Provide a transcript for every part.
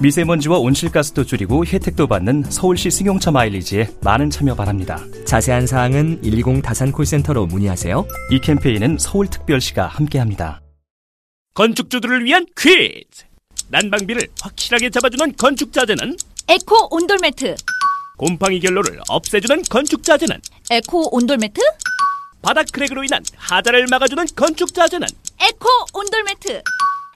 미세먼지와 온실가스도 줄이고 혜택도 받는 서울시 승용차 마일리지에 많은 참여 바랍니다. 자세한 사항은 120 다산 콜센터로 문의하세요. 이 캠페인은 서울특별시가 함께합니다. 건축주들을 위한 퀴즈! 난방비를 확실하게 잡아주는 건축자재는 에코 온돌매트, 곰팡이 결로를 없애주는 건축자재는 에코 온돌매트, 바닥 crack으로 인한 하자를 막아주는 건축자재는 에코 온돌매트.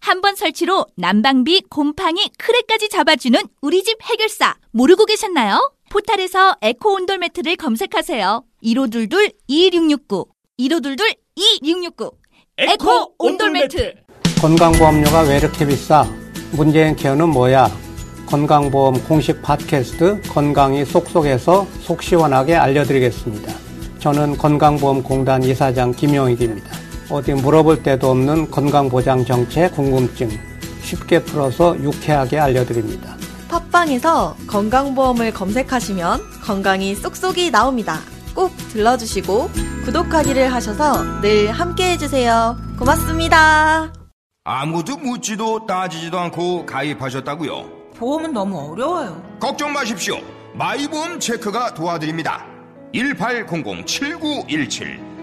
한 번 설치로 난방비, 곰팡이, crack까지 잡아주는 우리 집 해결사. 모르고 계셨나요? 포탈에서 에코 온돌 매트를 검색하세요. 1522-2669. 1522-2669. 에코 온돌 매트. 건강보험료가 왜 이렇게 비싸? 문재인 케어는 뭐야? 건강보험 공식 팟캐스트 건강이 쏙쏙해서 속 시원하게 알려드리겠습니다. 저는 건강보험공단 이사장 김용익입니다. 어디 물어볼 데도 없는 건강보장 정책 궁금증 쉽게 풀어서 유쾌하게 알려드립니다. 팟빵에서 건강보험을 검색하시면 건강이 쏙쏙이 나옵니다. 꼭 들러주시고 구독하기를 하셔서 늘 함께 해주세요. 고맙습니다. 아무도 묻지도 따지지도 않고 가입하셨다고요? 보험은 너무 어려워요. 걱정 마십시오. 마이보험 체크가 도와드립니다. 1800-7917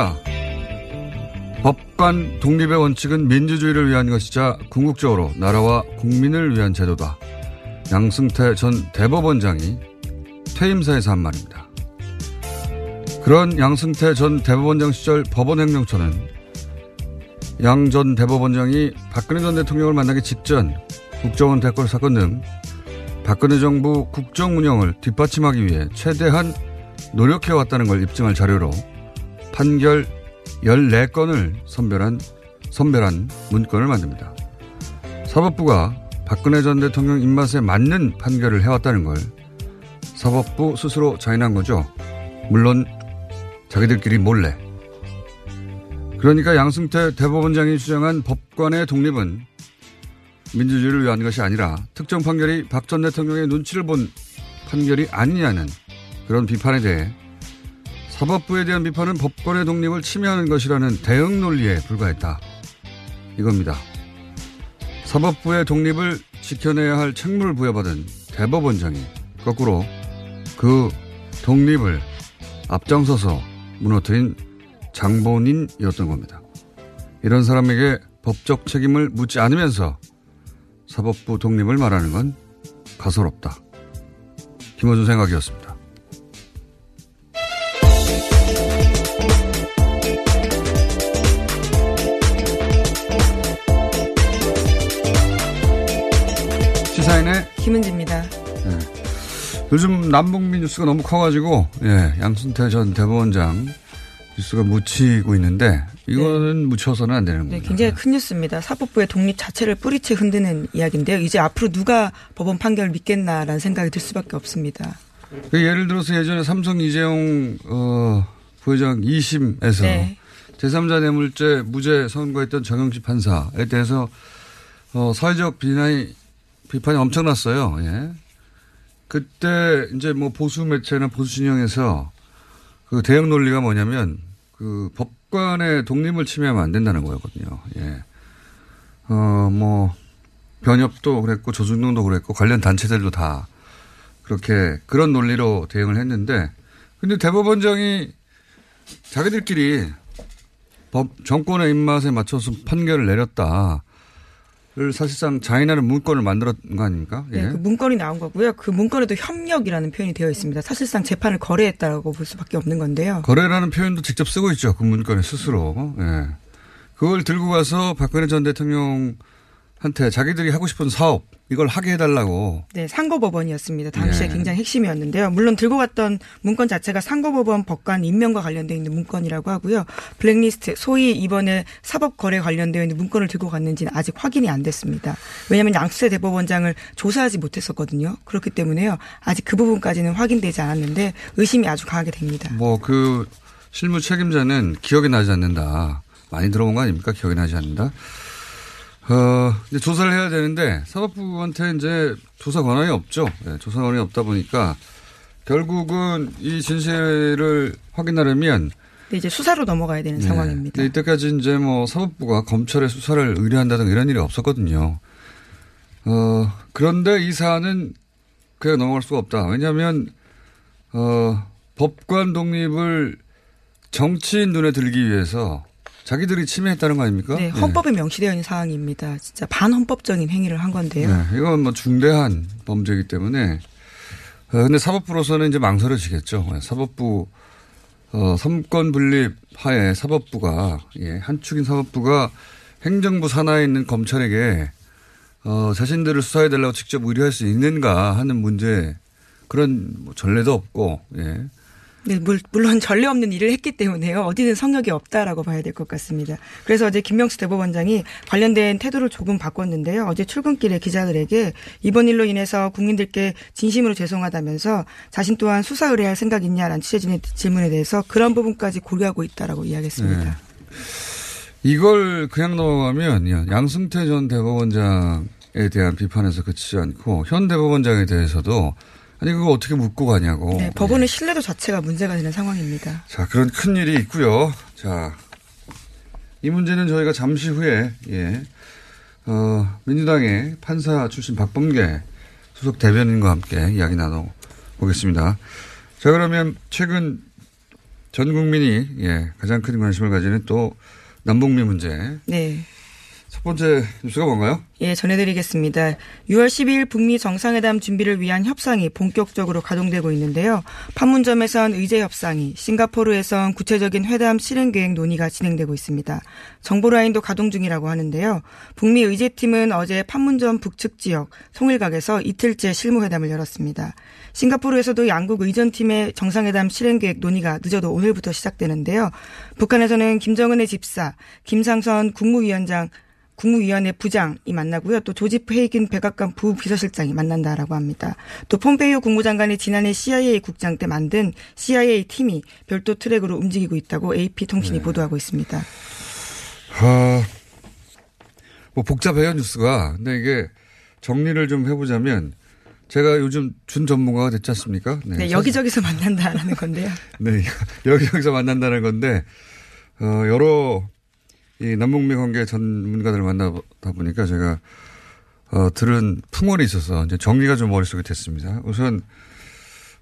김호준입니다. 법관 독립의 원칙은 민주주의를 위한 것이자 궁극적으로 나라와 국민을 위한 제도다. 양승태 전 대법원장이 퇴임사에서 한 말입니다. 그런 양승태 전 대법원장 시절 법원 행정처는 양 전 대법원장이 박근혜 전 대통령을 만나기 직전 국정원 대권 사건 등 박근혜 정부 국정 운영을 뒷받침하기 위해 최대한 노력해왔다는 걸 입증할 자료로 판결 14건을 선별한, 선별한 문건을 만듭니다. 사법부가 박근혜 전 대통령 입맛에 맞는 판결을 해왔다는 걸 사법부 스스로 자인한 거죠. 물론 자기들끼리 몰래. 그러니까 양승태 대법원장이 주장한 법관의 독립은 민주주의를 위한 것이 아니라 특정 판결이 박 전 대통령의 눈치를 본 판결이 아니냐는 그런 비판에 대해 사법부에 대한 비판은 법권의 독립을 침해하는 것이라는 대응 논리에 불과했다. 이겁니다. 사법부의 독립을 지켜내야 할 책무를 부여받은 대법원장이 거꾸로 그 독립을 앞장서서 무너뜨린 장본인이었던 겁니다. 이런 사람에게 법적 책임을 묻지 않으면서 사법부 독립을 말하는 건 가소롭다. 김호준 생각이었습니다. 김은지입니다. 네. 요즘 남북미 뉴스가 너무 커가지고 예, 양순태 전 대법원장 뉴스가 묻히고 있는데 이거는 네. 묻혀서는 안 되는 겁니다. 네, 굉장히 큰 뉴스입니다. 사법부의 독립 자체를 뿌리채 흔드는 이야기인데요. 이제 앞으로 누가 법원 판결을 믿겠나라는 생각이 들 수밖에 없습니다. 그 예를 들어서 예전에 삼성 이재용 어, 부회장 2심에서 네. 제3자 뇌물죄 무죄 선고했던 정영식 판사에 대해서 어, 사회적 비난이 비판이 엄청났어요. 예. 그때 이제 뭐 보수 매체나 보수 진영에서 그 대응 논리가 뭐냐면 그 법관의 독립을 침해하면 안 된다는 거였거든요. 예. 어, 뭐, 변협도 그랬고 조중동도 그랬고 관련 단체들도 다 그렇게 그런 논리로 대응을 했는데 근데 대법원장이 자기들끼리 법, 정권의 입맛에 맞춰서 판결을 내렸다. 를 사실상 자인하는 문건을 만들었던 거 아닙니까? 네, 그 문건이 나온 거고요. 그 문건에도 협력이라는 표현이 되어 있습니다. 사실상 재판을 거래했다라고 볼 수밖에 없는 건데요. 거래라는 표현도 직접 쓰고 있죠. 그 문건에 스스로. 예. 그걸 들고 가서 박근혜 전 대통령 한테 자기들이 하고 싶은 사업 이걸 하게 해달라고. 네, 상고법원이었습니다. 당시에 네. 굉장히 핵심이었는데요. 물론 들고 갔던 문건 자체가 상고법원 법관 임명과 관련되어 있는 문건이라고 하고요. 블랙리스트, 소위 이번에 사법거래 관련되어 있는 문건을 들고 갔는지는 아직 확인이 안 됐습니다. 왜냐하면 양수세 대법원장을 조사하지 못했었거든요. 그렇기 때문에요. 아직 그 부분까지는 확인되지 않았는데 의심이 아주 강하게 됩니다. 뭐 그 실무 책임자는 기억이 나지 않는다. 많이 들어본 거 아닙니까? 기억이 나지 않는다. 어, 이제 조사를 해야 되는데 사법부한테 이제 조사 권한이 없죠. 네, 조사 권한이 없다 보니까 결국은 이 진실을 확인하려면 네, 이제 수사로 넘어가야 되는 네. 상황입니다. 이때까지 이제 뭐 사법부가 검찰의 수사를 의뢰한다든가 이런 일이 없었거든요. 어, 그런데 이 사안은 그냥 넘어갈 수가 없다. 왜냐하면, 어, 법관 독립을 정치인 눈에 들기 위해서 자기들이 침해했다는 거 아닙니까? 네, 헌법에 명시되어 있는 사항입니다. 진짜 반헌법적인 행위를 한 건데요. 네, 이건 뭐 중대한 범죄이기 때문에. 어, 근데 사법부로서는 이제 망설여지겠죠. 네, 사법부, 어, 삼권 분립 하에 사법부가, 예, 한 축인 사법부가 행정부 산하에 있는 검찰에게, 어, 자신들을 수사해 달라고 직접 의뢰할 수 있는가 하는 문제, 그런 뭐 전례도 없고, 예. 네, 물- 물론 전례 없는 일을 했기 때문에요. 어디든 성역이 없다라고 봐야 될 것 같습니다. 그래서 어제 김명수 대법원장이 관련된 태도를 조금 바꿨는데요. 어제 출근길에 기자들에게 이번 일로 인해서 국민들께 진심으로 죄송하다면서 자신 또한 수사 의뢰할 생각 있냐라는 취재진의 질문에 대해서 그런 부분까지 고려하고 있다라고 이야기했습니다. 네. 이걸 그냥 넘어가면 양승태 전 대법원장에 대한 비판에서 그치지 않고 현 대법원장에 대해서도 아니 그거 어떻게 묻고 가냐고. 네, 법원의 신뢰도 자체가 문제가 되는 상황입니다. 자 그런 큰 일이 있고요. 자 이 문제는 저희가 잠시 후에 예 어, 민주당의 판사 출신 박범계 수석 대변인과 함께 이야기 나눠 보겠습니다. 자 그러면 최근 전 국민이 예 가장 큰 관심을 가지는 또 남북미 문제. 네. 첫 번째 뉴스가 뭔가요? 예, 전해드리겠습니다. 6월 12일 북미 정상회담 준비를 위한 협상이 본격적으로 가동되고 있는데요. 판문점에선 의제 협상이, 싱가포르에선 구체적인 회담 실행 계획 논의가 진행되고 있습니다. 정보 라인도 가동 중이라고 하는데요. 북미 의제팀은 어제 판문점 북측 지역 송일각에서 이틀째 실무 회담을 열었습니다. 싱가포르에서도 양국 의전팀의 정상회담 실행 계획 논의가 늦어도 오늘부터 시작되는데요. 북한에서는 김정은의 집사, 김상선 국무위원장 국무위원회 부장이 만나고요. 또 조지프 헤이긴 백악관 부비서실장이 만난다라고 합니다. 또 폼페이오 국무장관이 지난해 CIA 국장 때 만든 CIA 팀이 별도 트랙으로 움직이고 있다고 AP 통신이 보도하고 있습니다. 아, 뭐 복잡해요 뉴스가. 근데 이게 정리를 좀 해보자면 제가 요즘 준 전문가가 됐지 않습니까? 네, 여기저기서 만난다라는 건데요. 네, 여기저기서 만난다는 건데 어, 여러 이 남북미 관계 전문가들을 만나다 보니까 제가 어, 들은 풍월이 있어서 이제 정리가 좀 머릿속에 됐습니다. 우선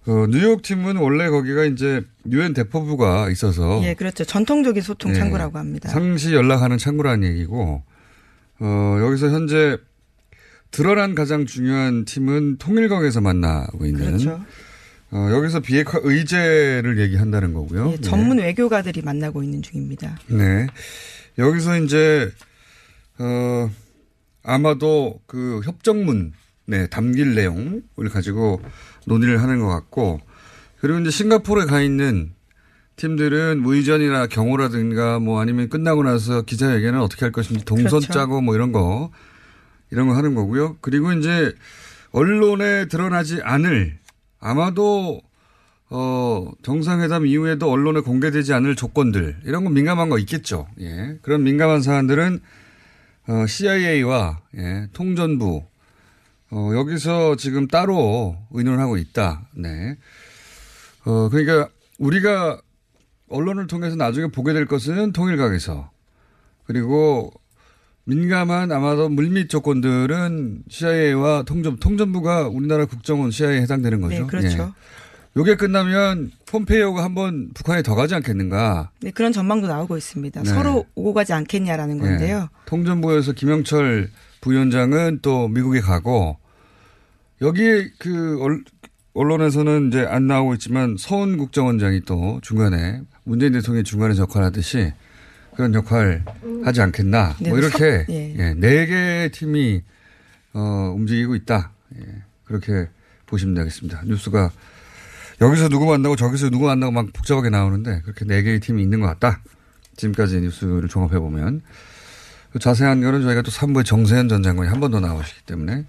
어, 뉴욕 팀은 원래 거기가 이제 유엔 대포부가 있어서 예, 그렇죠. 전통적인 소통 예, 창구라고 합니다. 상시 연락하는 창구라는 얘기고 어, 여기서 현재 드러난 가장 중요한 팀은 통일각에서 만나고 있는 그렇죠. 어, 여기서 비핵화 의제를 얘기한다는 거고요. 예, 전문 외교가들이 만나고 있는 중입니다. 네. 여기서 이제, 어, 아마도 그 협정문에 담길 내용을 가지고 논의를 하는 것 같고, 그리고 이제 싱가포르에 가 있는 팀들은 무의전이나 경호라든가 뭐 아니면 끝나고 나서 기자회견을 어떻게 할 것인지 동선 그렇죠. 짜고 뭐 이런 거, 이런 거 하는 거고요. 그리고 이제 언론에 드러나지 않을 아마도 어, 정상회담 이후에도 언론에 공개되지 않을 조건들, 이런 거 민감한 거 있겠죠. 예. 그런 민감한 사안들은, 어, CIA와, 예, 통전부, 어, 여기서 지금 따로 의논하고 있다. 네. 어, 그러니까 우리가 언론을 통해서 나중에 보게 될 것은 통일각에서 그리고 민감한 아마도 물밑 조건들은 CIA와 통전, 통전부가 우리나라 국정원 CIA에 해당되는 거죠. 네, 그렇죠. 예. 요게 끝나면 폼페이오가 한번 북한에 더 가지 않겠는가. 네, 그런 전망도 나오고 있습니다. 네. 서로 오고 가지 않겠냐라는 건데요. 예. 통전부에서 김영철 부위원장은 또 미국에 가고 여기에 그 얼- 언론에서는 이제 안 나오고 있지만 서훈 국정원장이 또 중간에 문재인 대통령이 중간에 역할하듯이 그런 역할 하지 않겠나. 네, 뭐 이렇게 섭- 예. 예, 네 개의 팀이 어, 움직이고 있다. 예, 그렇게 보시면 되겠습니다. 뉴스가 여기서 누구 만나고 저기서 누구 만나고 막 복잡하게 나오는데 그렇게 네 개의 팀이 있는 것 같다. 지금까지 뉴스를 종합해 보면 그 자세한 거는 저희가 또 3부에 정세현 전 장관이 한 번 더 나오시기 때문에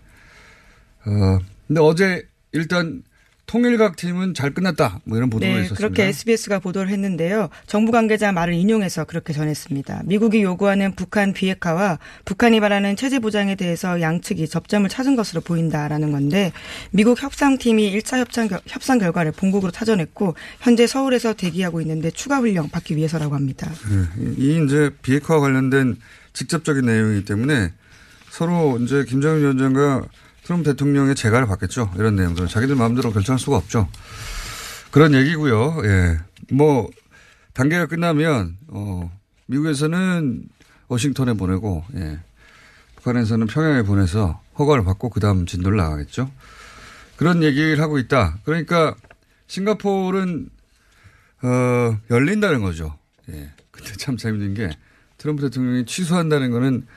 어 근데 어제 일단 통일각 팀은 잘 끝났다. 뭐 이런 보도가 네, 있었습니다. 그렇게 SBS가 보도를 했는데요. 정부 관계자 말을 인용해서 그렇게 전했습니다. 미국이 요구하는 북한 비핵화와 북한이 바라는 체제 보장에 대해서 양측이 접점을 찾은 것으로 보인다라는 건데 미국 협상팀이 1차 협상, 결- 협상 결과를 본국으로 타전했고 현재 서울에서 대기하고 있는데 추가 훈령 받기 위해서라고 합니다. 네, 이 이제 비핵화와 관련된 직접적인 내용이기 때문에 서로 이제 김정은 위원장과 트럼프 대통령의 재가를 받겠죠. 이런 내용들. 자기들 마음대로 결정할 수가 없죠. 그런 얘기고요. 예. 뭐 단계가 끝나면 어 미국에서는 워싱턴에 보내고 예. 북한에서는 평양에 보내서 허가를 받고 그다음 진도를 나가겠죠. 그런 얘기를 하고 있다. 그러니까 싱가포르는 어, 열린다는 거죠. 예. 근데 참 재밌는 게 트럼프 대통령이 취소한다는 거는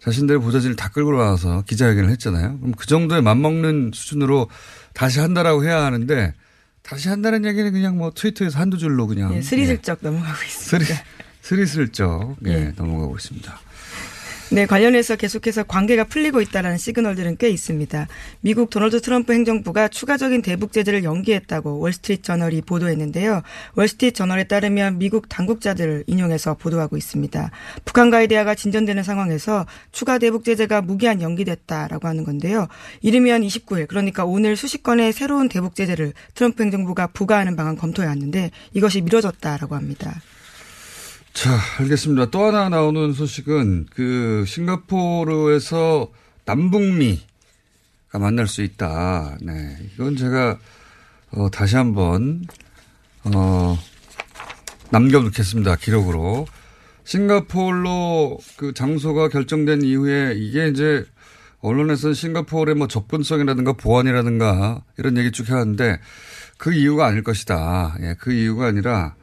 자신들의 보좌진을 다 끌고 나와서 기자회견을 했잖아요. 그럼 그 정도에 맞먹는 수준으로 다시 한다라고 해야 하는데 다시 한다는 얘기는 그냥 뭐 트위터에서 한두 줄로 그냥 예, 스리슬쩍 넘어가고 있습니다. 스리, 스리 슬쩍 예, 예. 넘어가고 있습니다. 네, 관련해서 계속해서 관계가 풀리고 있다라는 시그널들은 꽤 있습니다. 미국 도널드 트럼프 행정부가 추가적인 대북 제재를 연기했다고 월스트리트 저널이 보도했는데요. 월스트리트 저널에 따르면 미국 당국자들을 인용해서 보도하고 있습니다. 북한과의 대화가 진전되는 상황에서 추가 대북 제재가 무기한 연기됐다라고 하는 건데요. 이르면 29일, 그러니까 오늘 수십 건의 새로운 대북 제재를 트럼프 행정부가 부과하는 방안 검토해 왔는데 이것이 미뤄졌다라고 합니다. 자, 알겠습니다. 또 하나 나오는 소식은 그 싱가포르에서 남북미가 만날 수 있다. 네. 이건 제가 어, 다시 한번 어, 남겨놓겠습니다. 기록으로. 싱가포르로 그 장소가 결정된 이후에 이게 이제 언론에서는 싱가포르의 뭐 접근성이라든가 보안이라든가 이런 얘기 쭉 해왔는데 그 이유가 아닐 것이다. 예, 그 이유가 아니라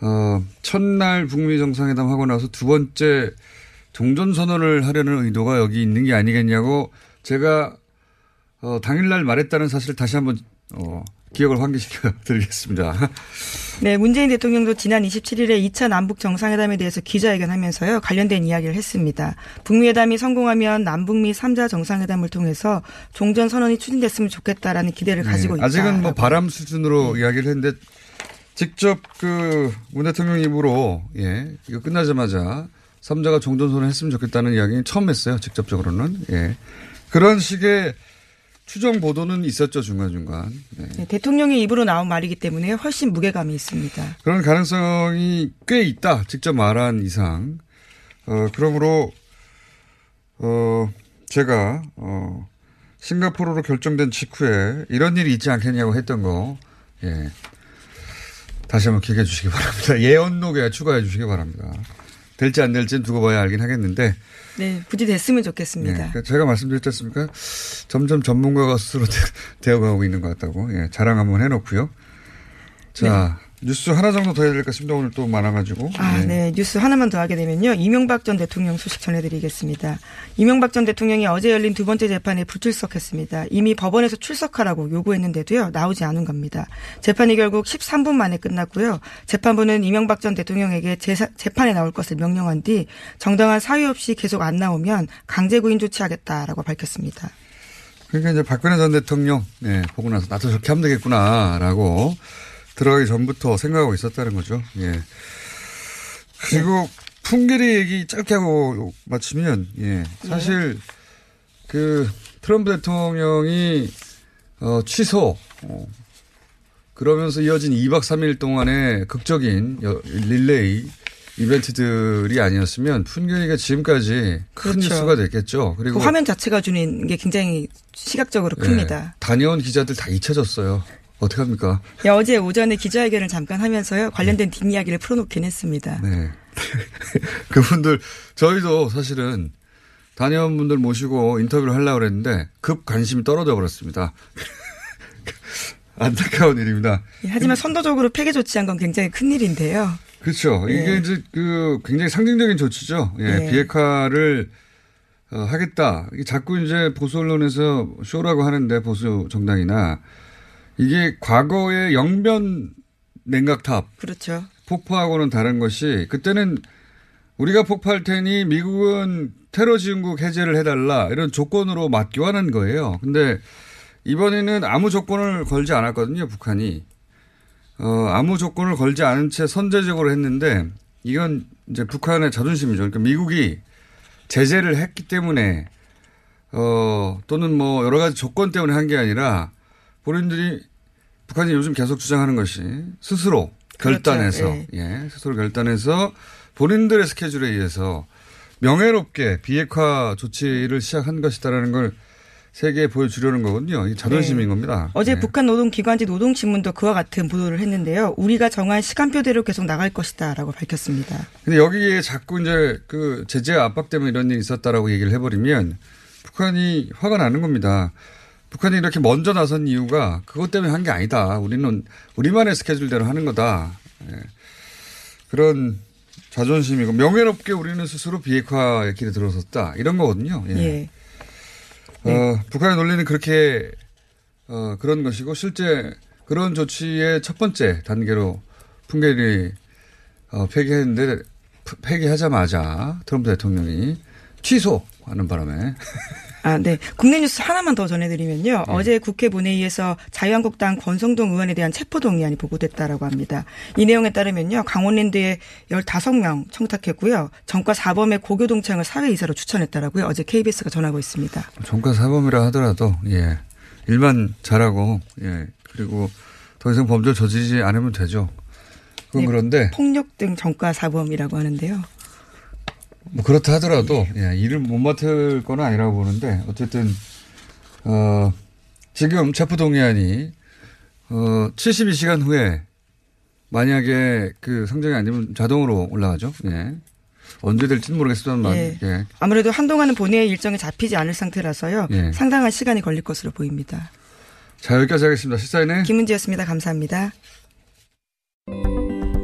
어, 첫날 북미 정상회담 하고 나서 두 번째 종전 선언을 하려는 의도가 여기 있는 게 아니겠냐고 제가 어, 당일날 말했다는 사실을 다시 한번 어, 기억을 환기시켜 드리겠습니다. 네, 문재인 대통령도 지난 27일에 2차 남북 정상회담에 대해서 기자회견하면서요 관련된 이야기를 했습니다. 북미 회담이 성공하면 남북미 3자 정상회담을 통해서 종전 선언이 추진됐으면 좋겠다라는 기대를 가지고 있다. 네, 아직은 뭐 바람 수준으로 이야기를 했는데 직접 그 문 대통령 입으로 예 이거 끝나자마자 3자가 종전선언 했으면 좋겠다는 이야기는 처음 했어요. 직접적으로는 예 그런 식의 추정 보도는 있었죠 중간 중간. 네. 네, 대통령의 입으로 나온 말이기 때문에 훨씬 무게감이 있습니다. 그런 가능성이 꽤 있다. 직접 말한 이상. 어, 그러므로, 어, 제가, 어, 싱가포르로 결정된 직후에 이런 일이 있지 않겠냐고 했던 거, 예. 다시 한번 기억해 주시기 바랍니다. 예언록에 추가해 주시기 바랍니다. 될지 안 될지는 두고 봐야 알긴 하겠는데, 네, 부디 됐으면 네, 좋겠습니다. 그러니까 제가 말씀드렸지 않습니까? 점점 전문가가 스스로 되- 되어가고 있는 것 같다고. 예, 자랑 한번 해놓고요. 자, 뉴스 하나 정도 더 해야 될것 같습니다. 오늘 또 많아가지고. 아, 예. 네. 뉴스 하나만 더 하게 되면요. 이명박 전 대통령 소식 전해드리겠습니다. 이명박 전 대통령이 어제 열린 두 번째 재판에 불출석했습니다. 이미 법원에서 출석하라고 요구했는데도요. 나오지 않은 겁니다. 재판이 결국 13분 만에 끝났고요. 재판부는 이명박 전 대통령에게 제사- 재판에 나올 것을 명령한 뒤 정당한 사유 없이 계속 안 나오면 강제 구인 조치하겠다라고 밝혔습니다. 그러니까 이제 박근혜 전 대통령, 예, 보고 나서 나도 저렇게 하면 되겠구나라고 들어가기 전부터 생각하고 있었다는 거죠. 예. 그리고 풍계리 얘기 짧게 하고 마치면, 예, 사실 그 트럼프 대통령이 어, 취소, 어, 그러면서 이어진 2박 3일 동안의 극적인 릴레이 이벤트들이 아니었으면 풍경이가 지금까지 큰 그렇죠. 뉴스가 됐겠죠. 그 그리고 화면 자체가 주는 게 굉장히 시각적으로 큽니다. 예, 다녀온 기자들 다 잊혀졌어요. 어떡합니까? 야, 어제 오전에 기자회견을 잠깐 하면서요. 관련된 뒷이야기를 풀어놓긴 했습니다. 네. 그분들 저희도 사실은 다녀온 분들 모시고 인터뷰를 하려고 그랬는데 급 관심이 떨어져 버렸습니다. 안타까운 일입니다. 예, 하지만 선도적으로 폐기 조치한 건 굉장히 큰 일인데요. 그렇죠. 이게 네. 이제 그 굉장히 상징적인 조치죠. 예, 네. 비핵화를 어, 하겠다. 이게 자꾸 이제 보수 언론에서 쇼라고 하는데 보수 정당이나 이게 과거의 영변 냉각탑 그렇죠. 폭파하고는 다른 것이 그때는 우리가 폭파할 테니 미국은 테러 지원국 해제를 해달라 이런 조건으로 맞교환한 거예요. 근데 이번에는 아무 조건을 걸지 않았거든요, 북한이. 어, 아무 조건을 걸지 않은 채 선제적으로 했는데 이건 이제 북한의 자존심이죠. 그러니까 미국이 제재를 했기 때문에 어, 또는 뭐 여러 가지 조건 때문에 한 게 아니라 본인들이 북한이 요즘 계속 주장하는 것이 스스로 결단해서 그렇죠. 예, 스스로 결단해서 본인들의 스케줄에 의해서 명예롭게 비핵화 조치를 시작한 것이다라는 걸 세계에 보여주려는 거거든요. 이 자존심인 네. 겁니다. 어제 예. 북한 노동기관지 노동신문도 그와 같은 보도를 했는데요. 우리가 정한 시간표대로 계속 나갈 것이다라고 밝혔습니다. 근데 여기에 자꾸 이제 그 제재 압박 때문에 이런 일이 있었다라고 얘기를 해버리면 북한이 화가 나는 겁니다. 북한이 이렇게 먼저 나선 이유가 그것 때문에 한 게 아니다. 우리는 우리만의 스케줄대로 하는 거다. 예. 그런 자존심이고 명예롭게 우리는 스스로 비핵화의 길에 들어섰다. 이런 거거든요. 예. 예. 어, 북한의 논리는 그렇게 어, 그런 것이고 실제 그런 조치의 첫 번째 단계로 풍계리 어, 폐기했는데 프- 폐기하자마자 트럼프 대통령이 취소하는 바람에 아, 네. 국내 뉴스 하나만 더 전해드리면요. 네. 어제 국회 본회의에서 자유한국당 권성동 의원에 대한 체포동의안이 보고됐다라고 합니다. 이 내용에 따르면요. 강원랜드에 15명 청탁했고요. 전과 사범의 고교동창을 사회이사로 추천했다라고요. 어제 KBS가 전하고 있습니다. 종가 사범이라 하더라도 예 일만 잘하고 예 그리고 더 이상 범죄를 저지르지 않으면 되죠. 그건 네, 그런데 폭력 등 전과 사범이라고 하는데요. 뭐 그렇다 하더라도 예, 일을 못 맡을 건 아니라고 보는데 어쨌든 어 지금 체포 동의안이 어 72시간 후에 만약에 그 성정이 안 되면 자동으로 올라가죠. 예. 언제 될지는 모르겠지만 예. 예. 아무래도 한동안은 본회의 일정이 잡히지 않을 상태라서요. 예. 상당한 시간이 걸릴 것으로 보입니다. 자 여기까지 하겠습니다. 시사인의 김은지였습니다. 감사합니다.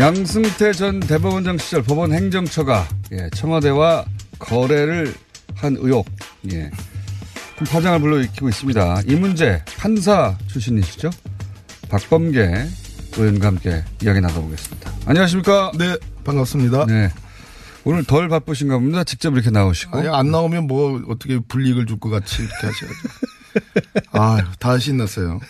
양승태 전 대법원장 시절 법원 행정처가 예, 청와대와 거래를 한 의혹, 예, 큰 파장을 불러일으키고 있습니다. 이 문제 판사 출신이시죠? 박범계 의원과 함께 이야기 나눠보겠습니다. 안녕하십니까? 네, 반갑습니다. 네. 오늘 덜 바쁘신가 봅니다. 직접 이렇게 나오시고. 아니, 안 나오면 뭐 어떻게 불이익을 줄 것 같이 이렇게 하셔야죠. 아유, 다 신났어요.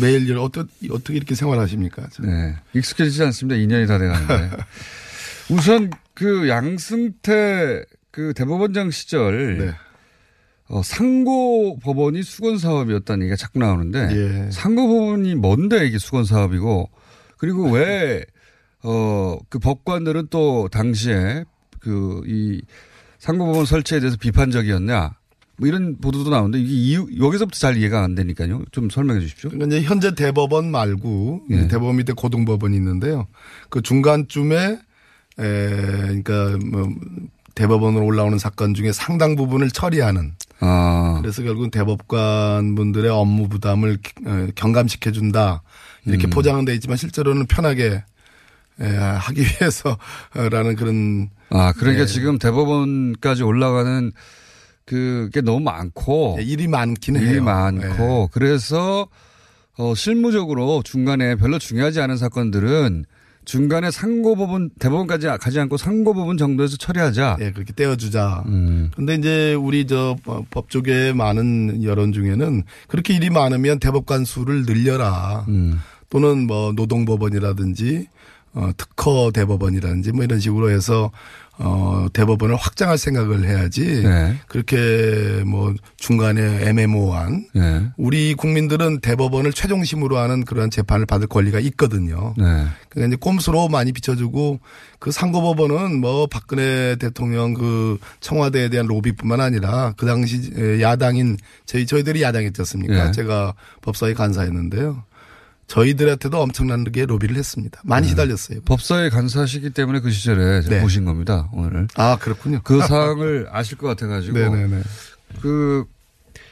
매일 일 어떠, 어떻게 이렇게 생활하십니까? 네. 익숙해지지 않습니다. 2년이 다 돼가는데. 우선 그 양승태 그 대법원장 시절 네. 어, 상고 법원이 수건 사업이었다는 얘기가 자꾸 나오는데 예. 상고 법원이 뭔데 이게 수건 사업이고 그리고 왜 어, 그 법관들은 또 당시에 그 이 상고 법원 설치에 대해서 비판적이었냐 뭐 이런 보도도 나오는데 이게 이유, 여기서부터 잘 이해가 안 되니까요. 좀 설명해 주십시오. 그러니까 이제 현재 대법원 말고 예. 대법원 밑에 고등법원이 있는데요. 그 중간쯤에 에, 그러니까 뭐 대법원으로 올라오는 사건 중에 상당 부분을 처리하는 아. 그래서 결국은 대법관 분들의 업무 부담을 어, 경감시켜 준다 이렇게 음. 포장은 돼 있지만 실제로는 편하게 에, 하기 위해서라는 그런 아, 그러니까 네. 지금 대법원까지 올라가는 그게 너무 많고. 네, 일이 많긴 일이 해요. 네. 많고. 그래서, 어, 실무적으로 중간에 별로 중요하지 않은 사건들은 중간에 상고법원, 대법원까지 가지 않고 상고법원 정도에서 처리하자. 예, 그렇게 떼어주자. 음. 근데 이제 우리 저법 쪽에 많은 여론 중에는 그렇게 일이 많으면 대법관 수를 늘려라. 음. 또는 뭐 노동법원이라든지 어, 특허 대법원이라든지 뭐 이런 식으로 해서 어, 대법원을 확장할 생각을 해야지. 네. 그렇게 뭐 중간에 애매모호한 네. 우리 국민들은 대법원을 최종심으로 하는 그러한 재판을 받을 권리가 있거든요. 네. 그러니까 이제 꼼수로 많이 비춰주고 그 상고법원은 뭐 박근혜 대통령 그 청와대에 대한 로비뿐만 아니라 그 당시 야당인 저희 저희들이 야당이었지 않습니까? 예. 제가 법사위 간사였는데요. 저희들한테도 엄청나게 로비를 했습니다. 많이 네. 시달렸어요. 법사위 간사시기 때문에 그 시절에 네. 보신 겁니다. 오늘. 아 그렇군요. 그 사항을 아실 것 같아가지고. 네네네. 그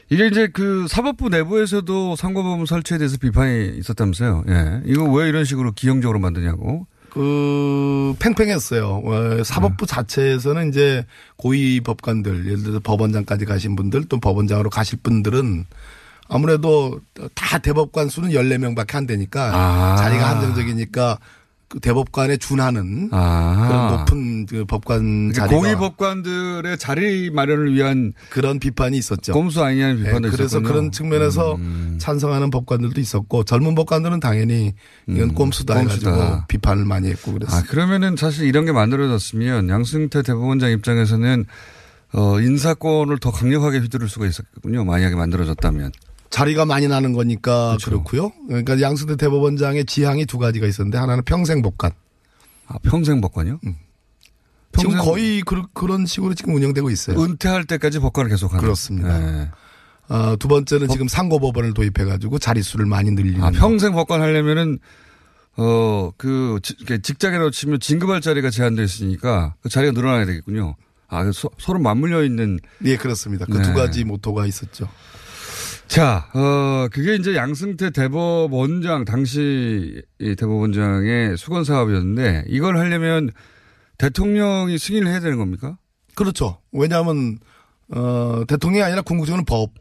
이게 이제 그 사법부 내부에서도 상고법원 설치에 대해서 비판이 있었다면서요. 예. 이거 왜 이런 식으로 기형적으로 만드냐고. 그 팽팽했어요. 어, 사법부 자체에서는 이제 고위 법관들, 예를 들어서 법원장까지 가신 분들, 또 법원장으로 가실 분들은 아무래도 다 대법관 수는 14명밖에 안 되니까 아. 자리가 한정적이니까 그 대법관에 준하는 아. 그런 높은 그 법관 그러니까 자리가 고위 법관들의 자리 마련을 위한 그런 비판이 있었죠. 꼼수 아니냐는 네, 비판도 그래서 있었군요. 그런 측면에서 음. 찬성하는 법관들도 있었고 젊은 법관들은 당연히 이건 꼼수다 해가지고 꼼수다. 비판을 많이 했고 그랬어요. 아, 그러면은 사실 이런 게 만들어졌으면 양승태 대법원장 입장에서는 어, 인사권을 더 강력하게 휘두를 수가 있었군요. 만약에 만들어졌다면. 자리가 많이 나는 거니까 그렇고요 그러니까 양승태 대법원장의 지향이 두 가지가 있었는데 하나는 평생 복관. 아, 평생 복관요? 지금 평생- 거의 그, 런 식으로 지금 운영되고 있어요. 은퇴할 때까지 복관을 계속하는. 그렇습니다. 네. 어, 두 번째는 지금 상고법원을 도입해가지고 자릿수를 많이 늘리는. 아, 평생 복관 하려면은 어, 그 지- 이렇게 직장에 놓치면 진급할 자리가 제한되어 있으니까 그 자리가 늘어나야 되겠군요. 아, 그 서, 서로 맞물려 있는. 예, 그렇습니다. 그 네. 두 가지 모토가 있었죠. 자, 어, 그게 이제 양승태 대법원장, 당시 이 대법원장의 수건 사업이었는데 이걸 하려면 대통령이 승인을 해야 되는 겁니까? 그렇죠. 왜냐하면 어, 대통령이 아니라 궁극적으로는 법.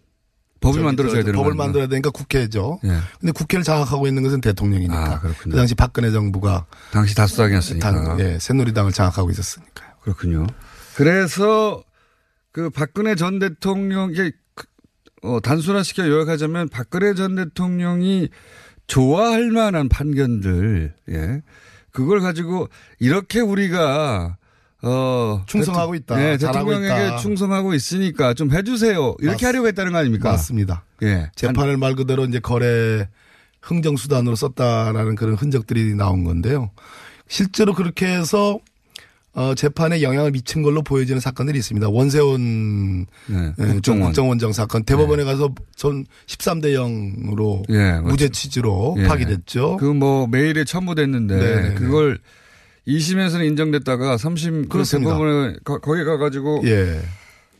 법을 저, 되는 법을. 만들어야 되니까 국회죠. 예. 근데 국회를 장악하고 있는 것은 대통령이니까. 아, 그렇군요. 그 당시 박근혜 정부가 당시 다수당이었으니까. 당, 예, 새누리당을 장악하고 있었으니까요. 그렇군요. 그래서 그 박근혜 전 대통령 이게 그, 어, 단순화시켜 요약하자면 박근혜 전 대통령이 좋아할 만한 판결들, 예. 그걸 가지고 이렇게 우리가 어 충성하고 대통- 있다. 예, 잘하고 대통령에게 있다. 충성하고 있으니까 좀 해주세요. 이렇게 맞- 하려고 했다는 거 아닙니까? 맞습니다. 예. 재판을 말 그대로 이제 거래 흥정 수단으로 썼다라는 그런 흔적들이 나온 건데요. 실제로 그렇게 해서 어, 재판에 영향을 미친 걸로 보여지는 사건들이 있습니다. 원세훈 네, 예, 전 국정원. 국정원장 사건 대법원에 가서 전 13대 0으로 예, 맞죠. 무죄 취지로 예. 파기됐죠. 그뭐 메일에 첨부됐는데 네네네. 그걸 2심에서는 인정됐다가 3심 그 그렇습니다. 대법원에 거, 거기 가가지고 예.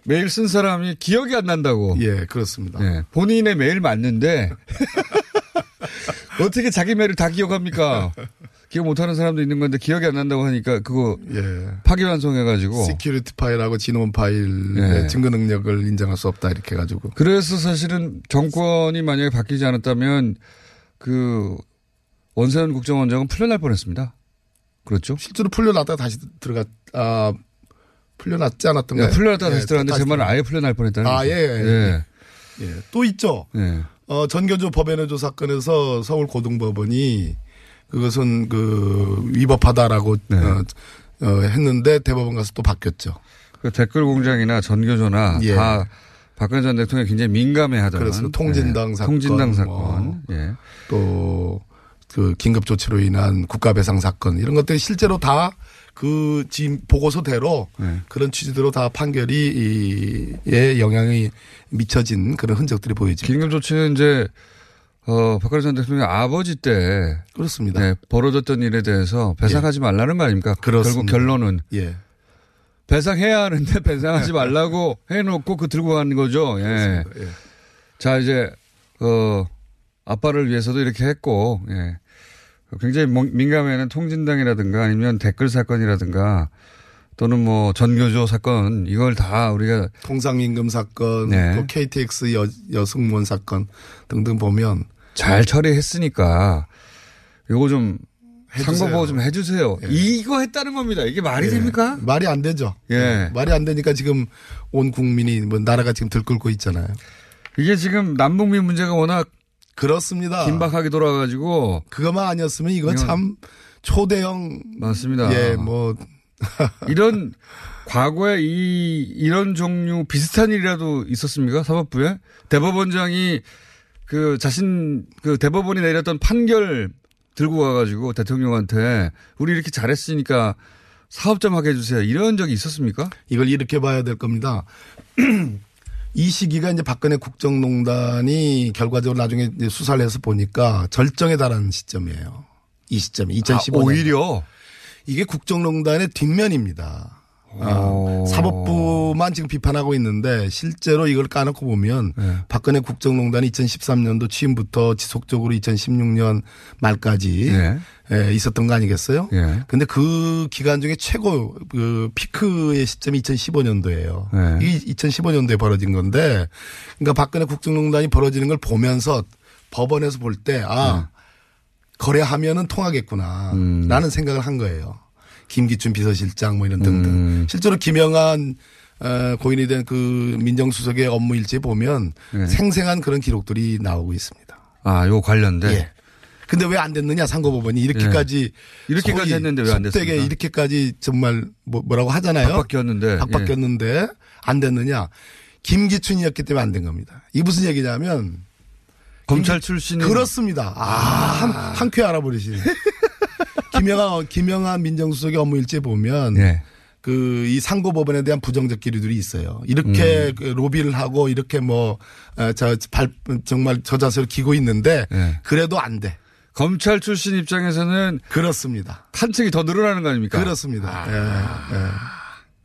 메일 쓴 사람이 기억이 안 난다고. 예, 그렇습니다. 예, 본인의 메일 맞는데 어떻게 자기 메일을 다 기억합니까? 기억 못하는 사람도 있는 건데 기억이 안 난다고 하니까 그거 예. 파기환송해가지고 security 파일하고 지논 파일의 예. 증거 능력을 인정할 수 없다 이렇게 해가지고 그래서 사실은 정권이 만약에 바뀌지 않았다면 그 원세훈 국정원장은 풀려날 뻔했습니다. 그렇죠? 실제로 풀려났다가 다시 들어가 아 풀려났지 않았던가요? 예, 풀려났다가 예, 다시 들어갔는데 제 말은 아예 풀려날 뻔했다는 아, 거죠. 예, 예, 예. 또 있죠. 예. 어, 전교조 법외노조 사건에서 서울 고등법원이 그것은 그 위법하다라고 네. 어, 어, 했는데 대법원 가서 또 바뀌었죠. 그 댓글 공장이나 전교조나 예. 다 박근혜 전 대통령이 굉장히 민감해 하던 그래서 통진당 예, 사건, 통진당 사건, 뭐 예. 또그 긴급 조치로 인한 국가 배상 사건 이런 것들이 실제로 다 그 지금 보고서대로 네. 그런 취지대로 다 판결이 이에 영향이 미쳐진 그런 흔적들이 보여집니다. 긴급 조치는 이제 어 박근혜 전 대통령 아버지 때 그렇습니다. 네, 벌어졌던 일에 대해서 배상하지 말라는 거 아닙니까? 그렇습니다. 결국 결론은 예. 배상해야 하는데 배상하지 말라고 해놓고 그 들고 가는 거죠. 예. 예. 자 이제 어 아빠를 위해서도 이렇게 했고 예. 굉장히 민감해하는 통진당이라든가 아니면 댓글 사건이라든가 또는 뭐 전교조 사건 이걸 다 우리가 통상임금 사건, 네. 또 KTX 여, 여승무원 사건 등등 보면 잘 처리했으니까 요거 좀 해주세요. 상고 보고 좀 해주세요. 예. 이거 했다는 겁니다. 이게 말이 예. 됩니까? 말이 안 되죠. 예. 말이 안 되니까 지금 온 국민이 뭐 나라가 지금 들끓고 있잖아요. 이게 지금 남북미 문제가 워낙 그렇습니다. 긴박하게 돌아가지고 그것만 아니었으면 이거 참 초대형 맞습니다. 예, 뭐 이런 과거에 이 이런 종류 비슷한 일이라도 있었습니까? 사법부에 대법원장이 그 자신 그 대법원이 내렸던 판결 들고 가가지고 대통령한테 우리 이렇게 잘했으니까 사업 좀 하게 해주세요. 이런 적이 있었습니까? 이걸 이렇게 봐야 될 겁니다. 이 시기가 이제 박근혜 국정농단이 결과적으로 나중에 수사를 해서 보니까 절정에 달하는 시점이에요. 이 시점이 2015년. 아, 오히려 이게 국정농단의 뒷면입니다. 아, 오. 사법부만 지금 비판하고 있는데 실제로 이걸 까놓고 보면 네. 박근혜 국정농단이 2013년도 취임부터 지속적으로 2016년 말까지 네. 예, 있었던 거 아니겠어요? 예. 근데 그 기간 중에 최고 그 피크의 시점이 2015년도예요. 네. 이게 2015년도에 벌어진 건데, 그러니까 박근혜 국정농단이 벌어지는 걸 보면서 법원에서 볼 때아 거래하면은 통하겠구나 음. 라는 생각을 한 거예요. 김기춘 비서실장 뭐 이런 등등. 음. 실제로 김영한 어, 고인이 된 그 민정수석의 업무 일지 보면 네. 생생한 그런 기록들이 나오고 있습니다. 아, 요 관련돼. 예. 근데 왜 안 됐느냐 상고법원이 이렇게까지 예. 이렇게까지 했는데 왜안 속되게 됐습니까? 이렇게까지 정말 뭐, 뭐라고 하잖아요. 박 바뀌었는데 안 됐느냐? 김기춘이었기 때문에 안 된 겁니다. 이 무슨 얘기냐면 검찰 출신은 그렇습니다. 아, 한, 한쾌 알아버리시네. 김영한, 김영한 민정수석의 업무 일지에 보면 예. 그이 상고법원에 대한 부정적 기류들이 있어요. 이렇게 음. 그 로비를 하고 이렇게 뭐, 어, 저, 발, 정말 저 자세로 기고 있는데 예. 그래도 안 돼. 검찰 출신 입장에서는 그렇습니다. 탄책이 더 늘어나는 거 아닙니까? 그렇습니다. 예,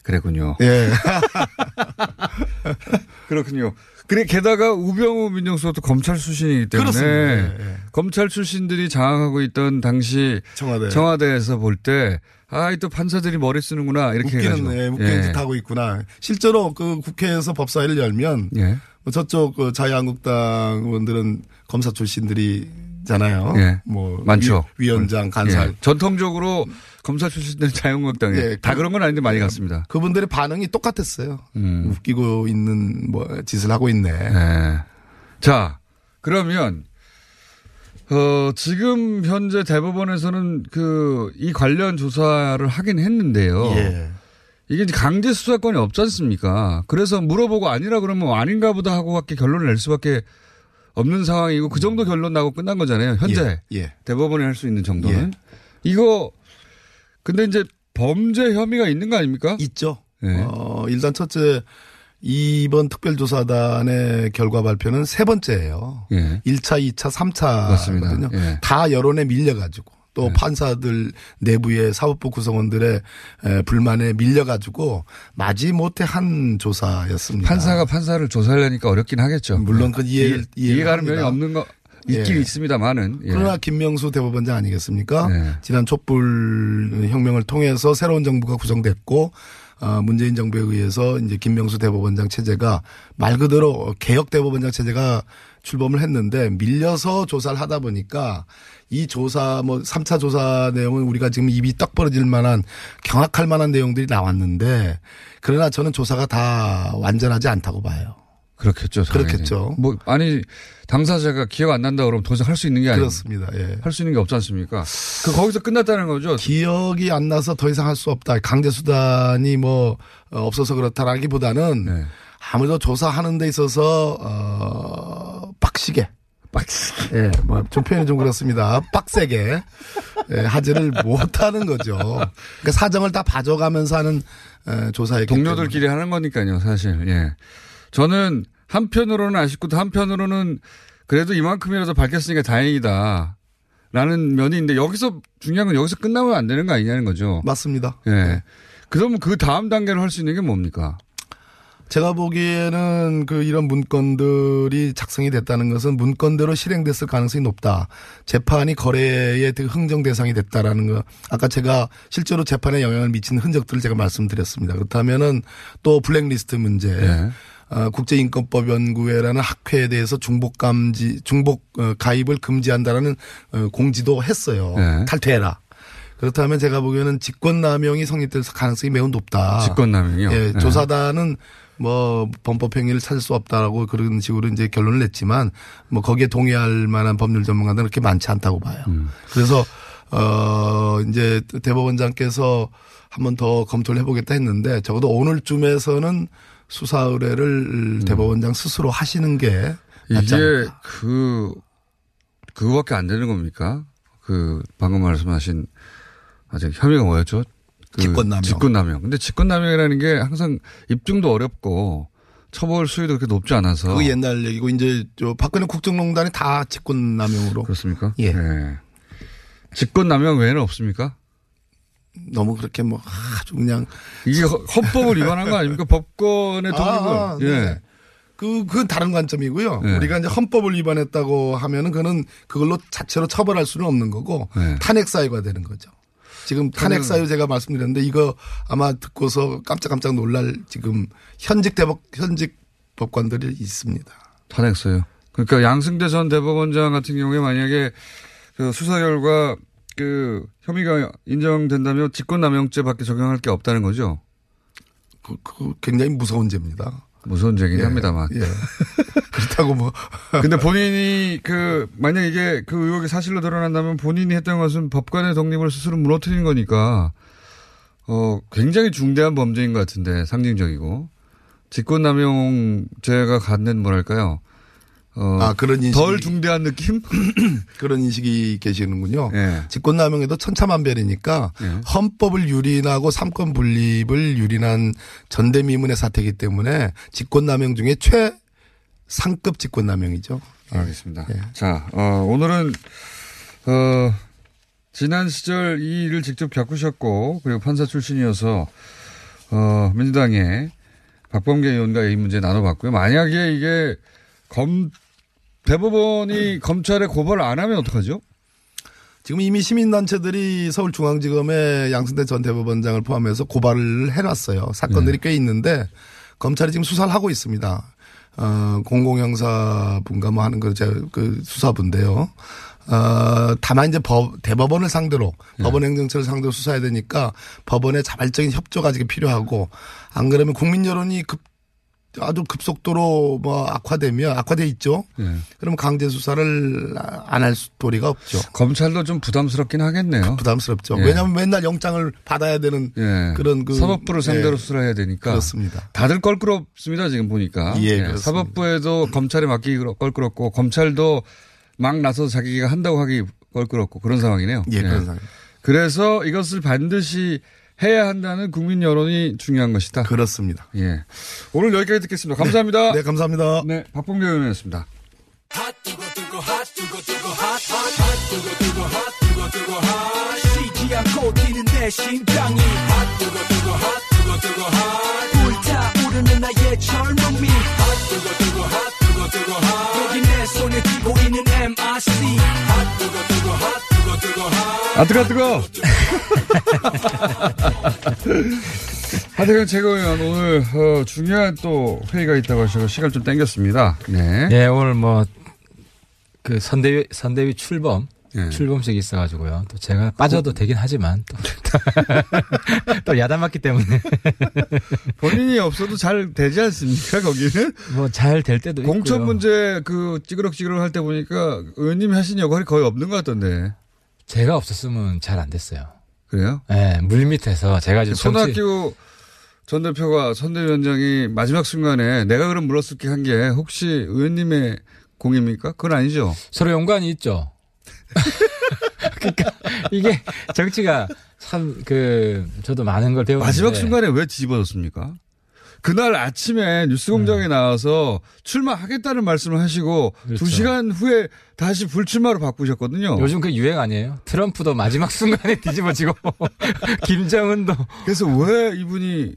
그랬군요. 예. 예. 그렇군요. 그래 게다가 우병우 민정수석도 검찰 출신이기 때문에 그렇습니다. 예, 예. 검찰 출신들이 장악하고 있던 당시 청와대. 청와대에서 볼 때 아, 또 판사들이 머리 쓰는구나 이렇게 웃기는. 예, 웃기는 예. 짓 하고 있구나. 실제로 그 국회에서 법사위를 열면 예. 뭐 저쪽 그 자유한국당 의원들은 검사 출신들이잖아요. 예. 뭐 많죠. 위, 원장. 예. 전통적으로 검찰 출신들은 자유한국당에 예, 다 그- 그런 건 아닌데 많이 갔습니다. 그분들의 반응이 똑같았어요. 음. 웃기고 있는 뭐 짓을 하고 있네. 예. 자, 그러면 어, 지금 현재 대법원에서는 그 이 관련 조사를 하긴 했는데요. 예. 이게 강제 수사권이 없지 않습니까? 그래서 물어보고 아니라 그러면 아닌가 보다 하고 밖에 결론을 낼 수밖에 없는 상황이고 그 정도 결론 나고 끝난 거잖아요. 현재 예. 예. 대법원이 할 수 있는 정도는. 이거 근데 이제 범죄 혐의가 있는 거 아닙니까? 있죠. 예. 어, 일단 첫째 이번 특별조사단의 결과 발표는 세 번째예요. 예. 1차, 2차, 3차거든요. 맞습니다. 예. 다 여론에 밀려가지고 또 판사들 내부의 사법부 구성원들의 에, 불만에 밀려가지고 마지 못해 한 조사였습니다. 판사가 판사를 조사하려니까 어렵긴 하겠죠. 물론 그 이해 이해- 이해가는 면이 없는 거 있긴 예. 있습니다만은. 예. 그러나 김명수 대법원장 아니겠습니까? 지난 촛불 혁명을 통해서 새로운 정부가 구성됐고 어, 문재인 정부에 의해서 이제 김명수 대법원장 체제가 말 그대로 개혁 대법원장 체제가 출범을 했는데 밀려서 조사를 하다 보니까 이 조사 뭐 3차 조사 내용은 우리가 지금 입이 떡 벌어질 만한 경악할 만한 내용들이 나왔는데 그러나 저는 조사가 다 완전하지 않다고 봐요. 그렇겠죠. 당연히. 그렇겠죠. 뭐 아니 당사자가 기억 안 난다 그러면 더 이상 할 수 있는 게 아니고 그렇습니다. 예. 할 수 있는 게 없지 않습니까? 그 거기서 끝났다는 거죠. 기억이 안 나서 더 이상 할 수 없다. 강제 수단이 뭐 어, 없어서 그렇다라기보다는 네. 아무래도 조사하는 데 있어서 어 빡시게 빡시게 예, 뭐좀 표현이 좀 그렇습니다. 빡세게 예, 하지를 못하는 거죠. 그러니까 사정을 다 봐줘가면서 하는 에, 조사였기 동료들끼리 하는 거니까요, 사실. 예. 저는 한편으로는 아쉽고 또 한편으로는 그래도 이만큼이라도 밝혔으니까 다행이다. 라는 면이 있는데 여기서 중요한 건 여기서 끝나면 안 되는 거 아니냐는 거죠. 맞습니다. 예. 그러면 그 다음 단계로 할수 있는 게 뭡니까? 제가 보기에는 그 이런 문건들이 작성이 됐다는 것은 문건대로 실행됐을 가능성이 높다. 재판이 거래의 그 흥정 대상이 됐다라는 거. 아까 제가 실제로 재판에 영향을 미친 흔적들을 제가 말씀드렸습니다. 그렇다면은 또 블랙리스트 문제. 네. 어, 국제인권법 연구회라는 학회에 대해서 중복 감지, 중복 어, 가입을 금지한다라는 어, 공지도 했어요. 네. 탈퇴해라. 그렇다면 제가 보기에는 직권남용이 성립될 가능성이 매우 높다. 직권남용이요? 예, 네. 조사단은 뭐 범법 행위를 찾을 수 없다라고 그런 식으로 이제 결론을 냈지만 뭐 거기에 동의할 만한 법률 전문가들은 그렇게 많지 않다고 봐요. 음. 그래서 어 이제 대법원장께서 한 번 더 검토를 해보겠다 했는데 적어도 오늘쯤에서는 수사 의뢰를 대법원장 스스로 하시는 게 낫지 음. 이게 않을까. 그, 그거밖에 안 되는 겁니까? 그, 방금 말씀하신, 아직 혐의가 뭐였죠? 그 직권남용. 직권남용. 근데 직권남용이라는 게 항상 입증도 어렵고 처벌 수위도 그렇게 높지 않아서. 그 옛날 얘기고 이제 저 박근혜 국정농단이 다 직권남용으로 그렇습니까? 예. 네. 직권남용 외에는 없습니까? 너무 그렇게 뭐 아주 그냥 이게 허- 헌법을 위반한 거 아닙니까? 법권의 독립을. 아, 네. 예. 그, 그건 다른 관점이고요. 네. 우리가 이제 헌법을 위반했다고 하면은 그는 그걸로 자체로 처벌할 수는 없는 거고 네. 탄핵 사유가 되는 거죠. 지금 탄핵 사유 제가 말씀드렸는데 이거 아마 듣고서 깜짝깜짝 놀랄 지금 현직 대법, 현직 법관들이 있습니다. 탄핵서요. 그러니까 양승대 전 대법원장 같은 경우에 만약에 그 수사 결과 그 혐의가 인정된다면 직권남용죄 밖에 적용할 게 없다는 거죠. 그, 그 굉장히 무서운 죄입니다. 무서운 죄긴 예, 합니다만. 예. 그렇다고 뭐. 근데 본인이 그 만약 이게 그 의혹이 사실로 드러난다면 본인이 했던 것은 법관의 독립을 스스로 무너뜨리는 거니까 어 굉장히 중대한 범죄인 것 같은데 상징적이고 직권남용죄가 갖는 뭐랄까요 어, 아, 그런 인식이- 덜 중대한 느낌? 그런 인식이 계시는군요. 예. 직권남용에도 천차만별이니까 헌법을 유린하고 삼권 분립을 유린한 전대미문의 사태이기 때문에 직권남용 중에 최상급 직권남용이죠. 알겠습니다. 자, 어, 오늘은, 어, 지난 시절 이 일을 직접 겪으셨고, 그리고 판사 출신이어서, 어, 민주당의 박범계 의원과 이 문제 나눠봤고요. 만약에 이게 검, 대법원이 검찰에 고발을 안 하면 어떡하죠? 지금 이미 시민단체들이 서울중앙지검에 양승태 전 대법원장을 포함해서 고발을 해놨어요. 사건들이 꽤 있는데 검찰이 지금 수사를 하고 있습니다. 어, 공공형사분과 뭐 하는 그, 제, 그 수사부인데요. 어, 다만 이제 법, 대법원을 상대로 법원 행정처를 상대로 수사해야 되니까 법원의 자발적인 협조가 지금 필요하고 안 그러면 국민 여론이 급, 아주 급속도로 뭐 악화되면 악화돼 있죠. 예. 그러면 강제 수사를 안 할 도리가 없죠. 검찰도 좀 부담스럽긴 하겠네요. 부담스럽죠. 예. 왜냐하면 맨날 영장을 받아야 되는 예. 그런 그 사법부를 상대로 예. 수사를 해야 되니까. 그렇습니다. 다들 껄끄럽습니다, 지금 보니까. 예, 그렇습니다. 사법부에도 검찰에 맡기기 껄끄럽고, 검찰도 막 나서서 자기가 한다고 하기 껄끄럽고, 그런 상황이네요. 예, 그런 상황. 그래서 이것을 반드시 해야 한다는 국민 여론이 중요한 것이다. 그렇습니다. 예. 오늘 여기까지 듣겠습니다. 감사합니다. 네, 감사합니다. 네, 박봉계 의원이었습니다. 여기 내 손에 쥐고 있는 MRC 핫 아, 뜨거, 뜨거! 하태경 최고위원 오늘, 어, 중요한 또 회의가 있다고 하셔서 시간 좀 땡겼습니다. 네. 네, 오늘 뭐, 그 선대위, 선대위 출범, 출범식이 있어가지고요. 또 제가 빠져도 되긴 하지만 또, 또 야단 맞기 때문에. 본인이 없어도 잘 되지 않습니까, 거기는? 뭐 잘 될 때도 공천 있고요. 문제 그 찌그럭찌그럭 할 때 보니까 의원님이 하신 역할이 거의 없는 것 같던데. 제가 없었으면 잘 안 됐어요. 그래요? 네, 물 밑에서 제가 지금 손학규 전 대표가 선대위원장이 마지막 순간에 내가 그럼 물었을게 한 게 혹시 의원님의 공입니까? 그건 아니죠. 서로 연관이 있죠. 그러니까 이게 정치가 참 그 저도 많은 걸 배웠는데 마지막 순간에 왜 뒤집어졌습니까? 그날 아침에 뉴스공장에 나와서 출마하겠다는 말씀을 하시고 음. 그렇죠. 두 시간 후에 다시 불출마로 바꾸셨거든요. 요즘 그 유행 아니에요? 트럼프도 마지막 순간에 뒤집어지고 김정은도 그래서 왜 이분이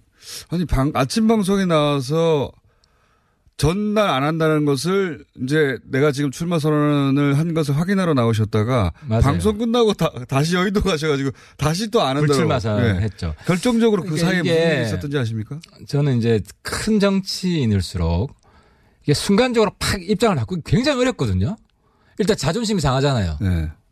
아니 방 아침 방송에 나와서 전날 안 한다는 것을 이제 내가 지금 출마 선언을 한 것을 확인하러 나오셨다가 맞아요. 방송 끝나고 다, 다시 여의도 가셔가지고 다시 또 안 한다고 불출마 선언했죠. 결정적으로 그 그러니까 사이에 무슨 일이 있었던지 아십니까? 저는 이제 큰 정치인일수록 이게 순간적으로 팍 입장을 바꾸기 굉장히 어렵거든요. 일단 자존심이 상하잖아요.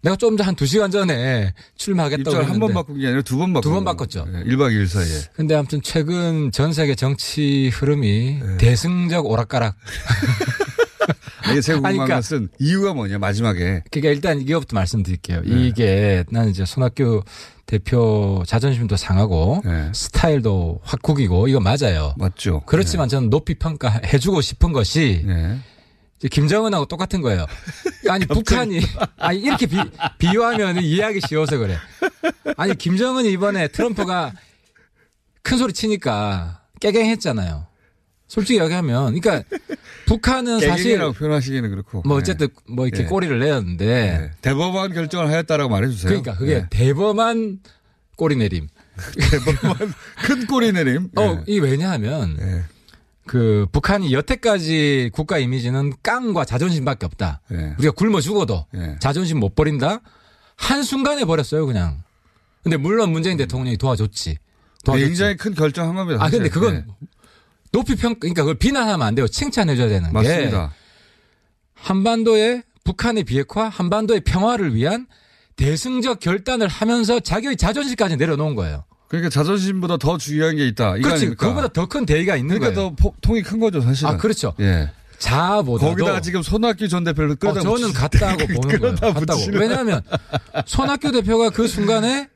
내가 좀전한 두 시간 전에 출마하겠다고 입장을 한번 했는데 바꾼 게 아니라 두 번 바꾼 두번 거고. 바꿨죠. 예, 1박 2일 사이에. 근데 아무튼 최근 전 세계 정치 흐름이 네. 대승적 오락가락. 이게 제가 궁금한 그러니까 것은 이유가 뭐냐 마지막에 그러니까 일단 이거부터 말씀드릴게요. 네. 이게 나는 이제 손학규 대표 자존심도 상하고 스타일도 확 구기고 이거 맞아요. 네. 맞죠. 네. 그렇지만 저는 높이 평가해주고 싶은 것이 김정은하고 똑같은 거예요. 아니 북한이 아니 이렇게 비, 비유하면 이해하기 쉬워서 그래. 아니 김정은이 이번에 트럼프가 큰 소리 치니까 깨갱했잖아요. 솔직히 얘기하면 그러니까 북한은 사실 깨갱이라고 표현하시기는 그렇고 뭐 어쨌든 뭐 이렇게 네. 꼬리를 내었는데 대법원 결정을 하였다라고 말해주세요. 그러니까 그게 네. 대범한 꼬리 내림. 대범한 큰 꼬리 내림. 어, 이 왜냐하면 그 북한이 여태까지 국가 이미지는 깡과 자존심밖에 없다. 네. 우리가 굶어 죽어도 자존심 못 버린다. 한 순간에 버렸어요, 그냥. 근데 물론 문재인 대통령이 도와줬지. 도와줬지. 굉장히 큰 결정 한 겁니다. 아, 근데. 그건 네. 높이 평, 그러니까 그걸 비난하면 안 돼요. 칭찬해 줘야 되는 게. 맞습니다. 한반도의 북한의 비핵화, 한반도의 평화를 위한 대승적 결단을 하면서 자기의 자존심까지 내려놓은 거예요. 그러니까 자존심보다 더 중요한 게 있다. 그렇지. 아닙니까? 그거보다 더 큰 대의가 있는 그러니까 거예요. 더 폭- 통이 큰 거죠, 사실은. 아, 그렇죠. 예. 자아보다도 거기다가 지금 손학규 전 대표를 어, 끌어다 저는 같다고 보는 거예요. 붙이시는- 왜냐하면 손학규 대표가 그 순간에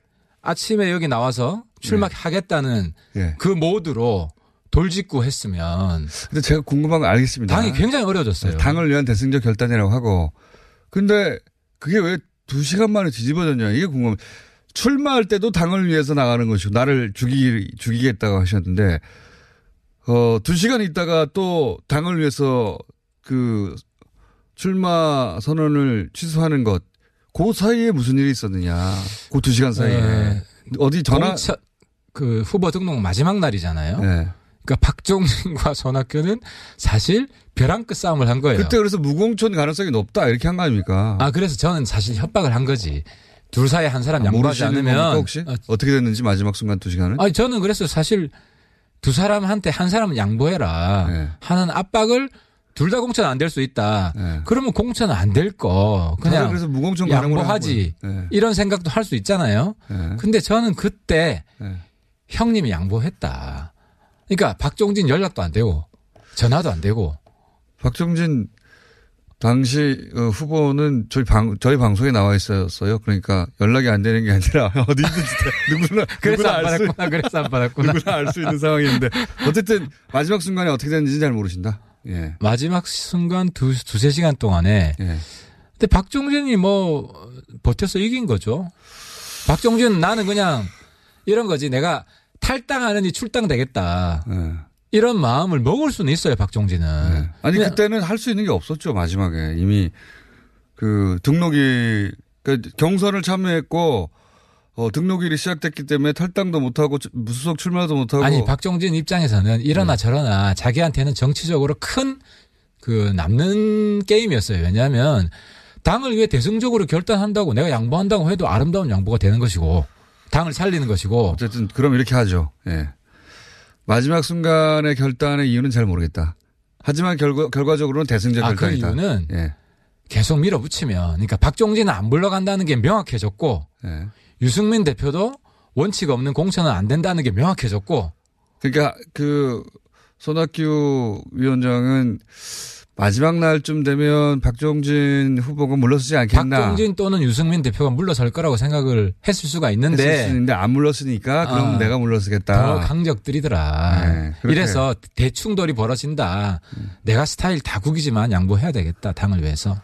아침에 여기 나와서 출마하겠다는 예. 그 모드로 돌직구 했으면 근데 제가 궁금한 거 알겠습니다. 당이 굉장히 어려워졌어요. 당을 위한 대승적 결단이라고 하고. 근데 그게 왜 두 시간 만에 뒤집어졌냐 이게 궁금해. 출마할 때도 당을 위해서 나가는 것이고 나를 죽이 죽이겠다고 하셨는데 어 두 시간 있다가 또 당을 위해서 그 출마 선언을 취소하는 것. 그 사이에 무슨 일이 있었느냐. 그 두 시간 사이에. 네. 어디 전화 공천- 그 후보 등록 마지막 날이잖아요. 네. 그러니까 박종진과 손학규는 사실 벼랑 끝 싸움을 한 거예요. 그때 그래서 무공천 가능성이 높다 이렇게 한 거 아닙니까? 아 그래서 저는 사실 협박을 한 거지. 둘 사이에 한 사람 아, 양보하지 않으면 혹시 어떻게 됐는지 마지막 순간 두 시간은? 아니 저는 그래서 사실 두 사람한테 한 사람은 양보해라 네. 하는 압박을 둘 다 공천 안 될 수 있다. 그러면 공천은 안될 거 그냥 그래서 무공천 양보하지. 네. 이런 생각도 할 수 있잖아요. 근데 저는 그때 네. 형님이 양보했다. 그러니까 박종진 연락도 안 되고 전화도 안 되고 박정진 당시 어, 후보는 저희 방 저희 방송에 나와 있었어요. 그러니까 연락이 안 되는 게 아니라 어디 있는지 다 누구나 그래서 누구나 안알 수- 받았구나. 그래서 안 받았구나. 누구나 알 수 있는 상황인데 어쨌든 마지막 순간에 어떻게 됐는지 잘 모르신다. 예. 마지막 순간 두, 두세 시간 동안에. 근데 박종진이 뭐, 버텨서 이긴 거죠. 박종진 나는 그냥 이런 거지. 내가 탈당하느니 출당되겠다. 이런 마음을 먹을 수는 있어요, 박종진은. 아니 그냥- 그때는 할 수 있는 게 없었죠 마지막에 이미 그 등록이 그러니까 경선을 참여했고 어, 등록일이 시작됐기 때문에 탈당도 못하고 무소속 출마도 못하고 아니 박종진 입장에서는 이러나 네. 저러나 자기한테는 정치적으로 큰 그 남는 게임이었어요. 왜냐하면 당을 위해 대승적으로 결단한다고 내가 양보한다고 해도 아름다운 양보가 되는 것이고 당을 살리는 것이고 어쨌든 그럼 이렇게 하죠. 예. 마지막 순간의 결단의 이유는 잘 모르겠다. 하지만 결과, 결과적으로는 대승적 아, 그 결단이다. 이유는 예. 계속 밀어붙이면 그러니까 박종진은 안 물러간다는 게 명확해졌고 예. 유승민 대표도 원칙 없는 공천은 안 된다는 게 명확해졌고 그러니까 그 손학규 위원장은 마지막 날쯤 되면 박종진 후보가 물러서지 않겠나. 박종진 또는 유승민 대표가 물러설 거라고 생각을 했을 수가 있는데 했을 수 있는데 안 물렀으니까 그럼 아, 내가 물러서겠다. 더 강적들이더라. 네. 이래서 대충돌이 벌어진다. 내가 스타일 다 구기지만 양보해야 되겠다. 당을 위해서.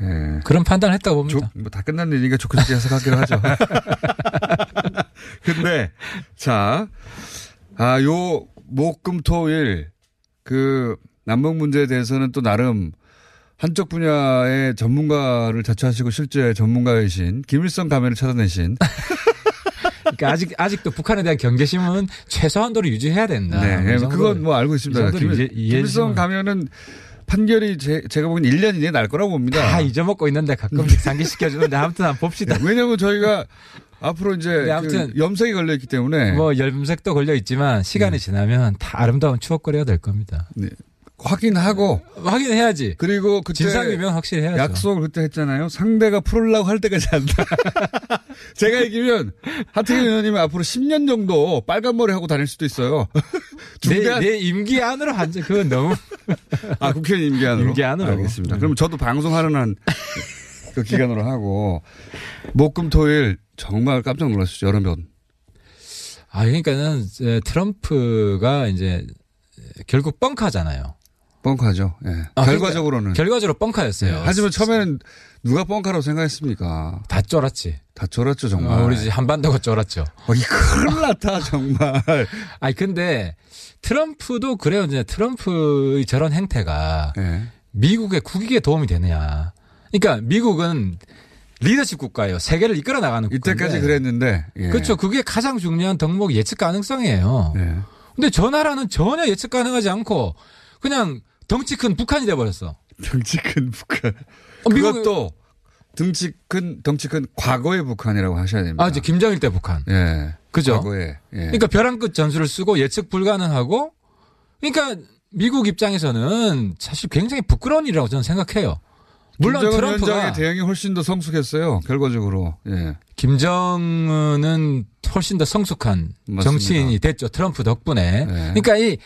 예. 그런 판단을 했다고 봅니다. 뭐 다 끝난 일이니까 좋게 해석하기로 하죠. 근데 자, 아, 요 목 금 토 일 그 남북 문제에 대해서는 또 나름 한쪽 분야의 전문가를 자처하시고 실제 전문가이신 김일성 가면을 찾아내신 그러니까 아직 아직도 북한에 대한 경계심은 최소한도로 유지해야 된다. 네, 정도- 그건 뭐 알고 이 있습니다. 정도로 김, 이해- 이해해 김일성 가면은 판결이 제, 제가 보기엔 1년 이내에 날 거라고 봅니다. 다 잊어먹고 있는데 가끔씩 상기시켜주는데 아무튼 한번 봅시다. 왜냐면 저희가 앞으로 이제 네, 아무튼 그 염색이 걸려 있기 때문에 뭐 염색도 걸려 있지만 시간이 지나면 다 아름다운 추억거리가 될 겁니다. 네. 확인하고 확인해야지. 그리고 그때 진상규명 확실히 해야죠. 약속을 그때 했잖아요. 상대가 풀으려고 할 때까지 한다. 제가 이기면 하태경 의원님은 앞으로 10년 정도 빨간 머리 하고 다닐 수도 있어요. 내, 중대한- 내 임기 안으로 한지 그건 너무 아 국회의원 임기 안으로. 임기 안으로. 알겠습니다. 네. 그럼 저도 방송하는 한 그 기간으로 하고 목금토일 정말 깜짝 놀랐죠 여러 번. 아 그러니까는 트럼프가 이제 결국 뻥카잖아요. 뻥카죠. 예. 아, 결과적으로는. 결과적으로 뻥카였어요. 예. 하지만 처음에는 누가 뻥카라고 생각했습니까? 다 쫄았지. 다 쫄았죠 정말. 어, 우리 집 한반도가 쫄았죠. 어, 이 큰일 났다 정말. 아니 근데 트럼프도 그래요. 이제 트럼프의 저런 행태가 예. 미국의 국익에 도움이 되느냐. 그러니까 미국은 리더십 국가예요. 세계를 이끌어 나가는 국가. 이때까지 그랬는데. 예. 그렇죠. 그게 가장 중요한 덕목 예측 가능성이에요. 예. 근데 저 나라는 전혀 예측 가능하지 않고 그냥 덩치 큰 북한이 돼버렸어. 덩치 큰 북한. 어, 미국- 그것도 덩치 큰 덩치 큰 과거의 북한이라고 하셔야 됩니다. 아, 이제 김정일 때 북한. 예. 그죠? 과거에. 예. 그러니까 벼랑 끝 전술을 쓰고 예측 불가능하고 그러니까 미국 입장에서는 사실 굉장히 부끄러운 일이라고 저는 생각해요. 물론 트럼프가 대응이 훨씬 더 성숙했어요. 결과적으로. 예. 김정은은 훨씬 더 성숙한 맞습니다. 정치인이 됐죠. 트럼프 덕분에. 네. 그러니까 이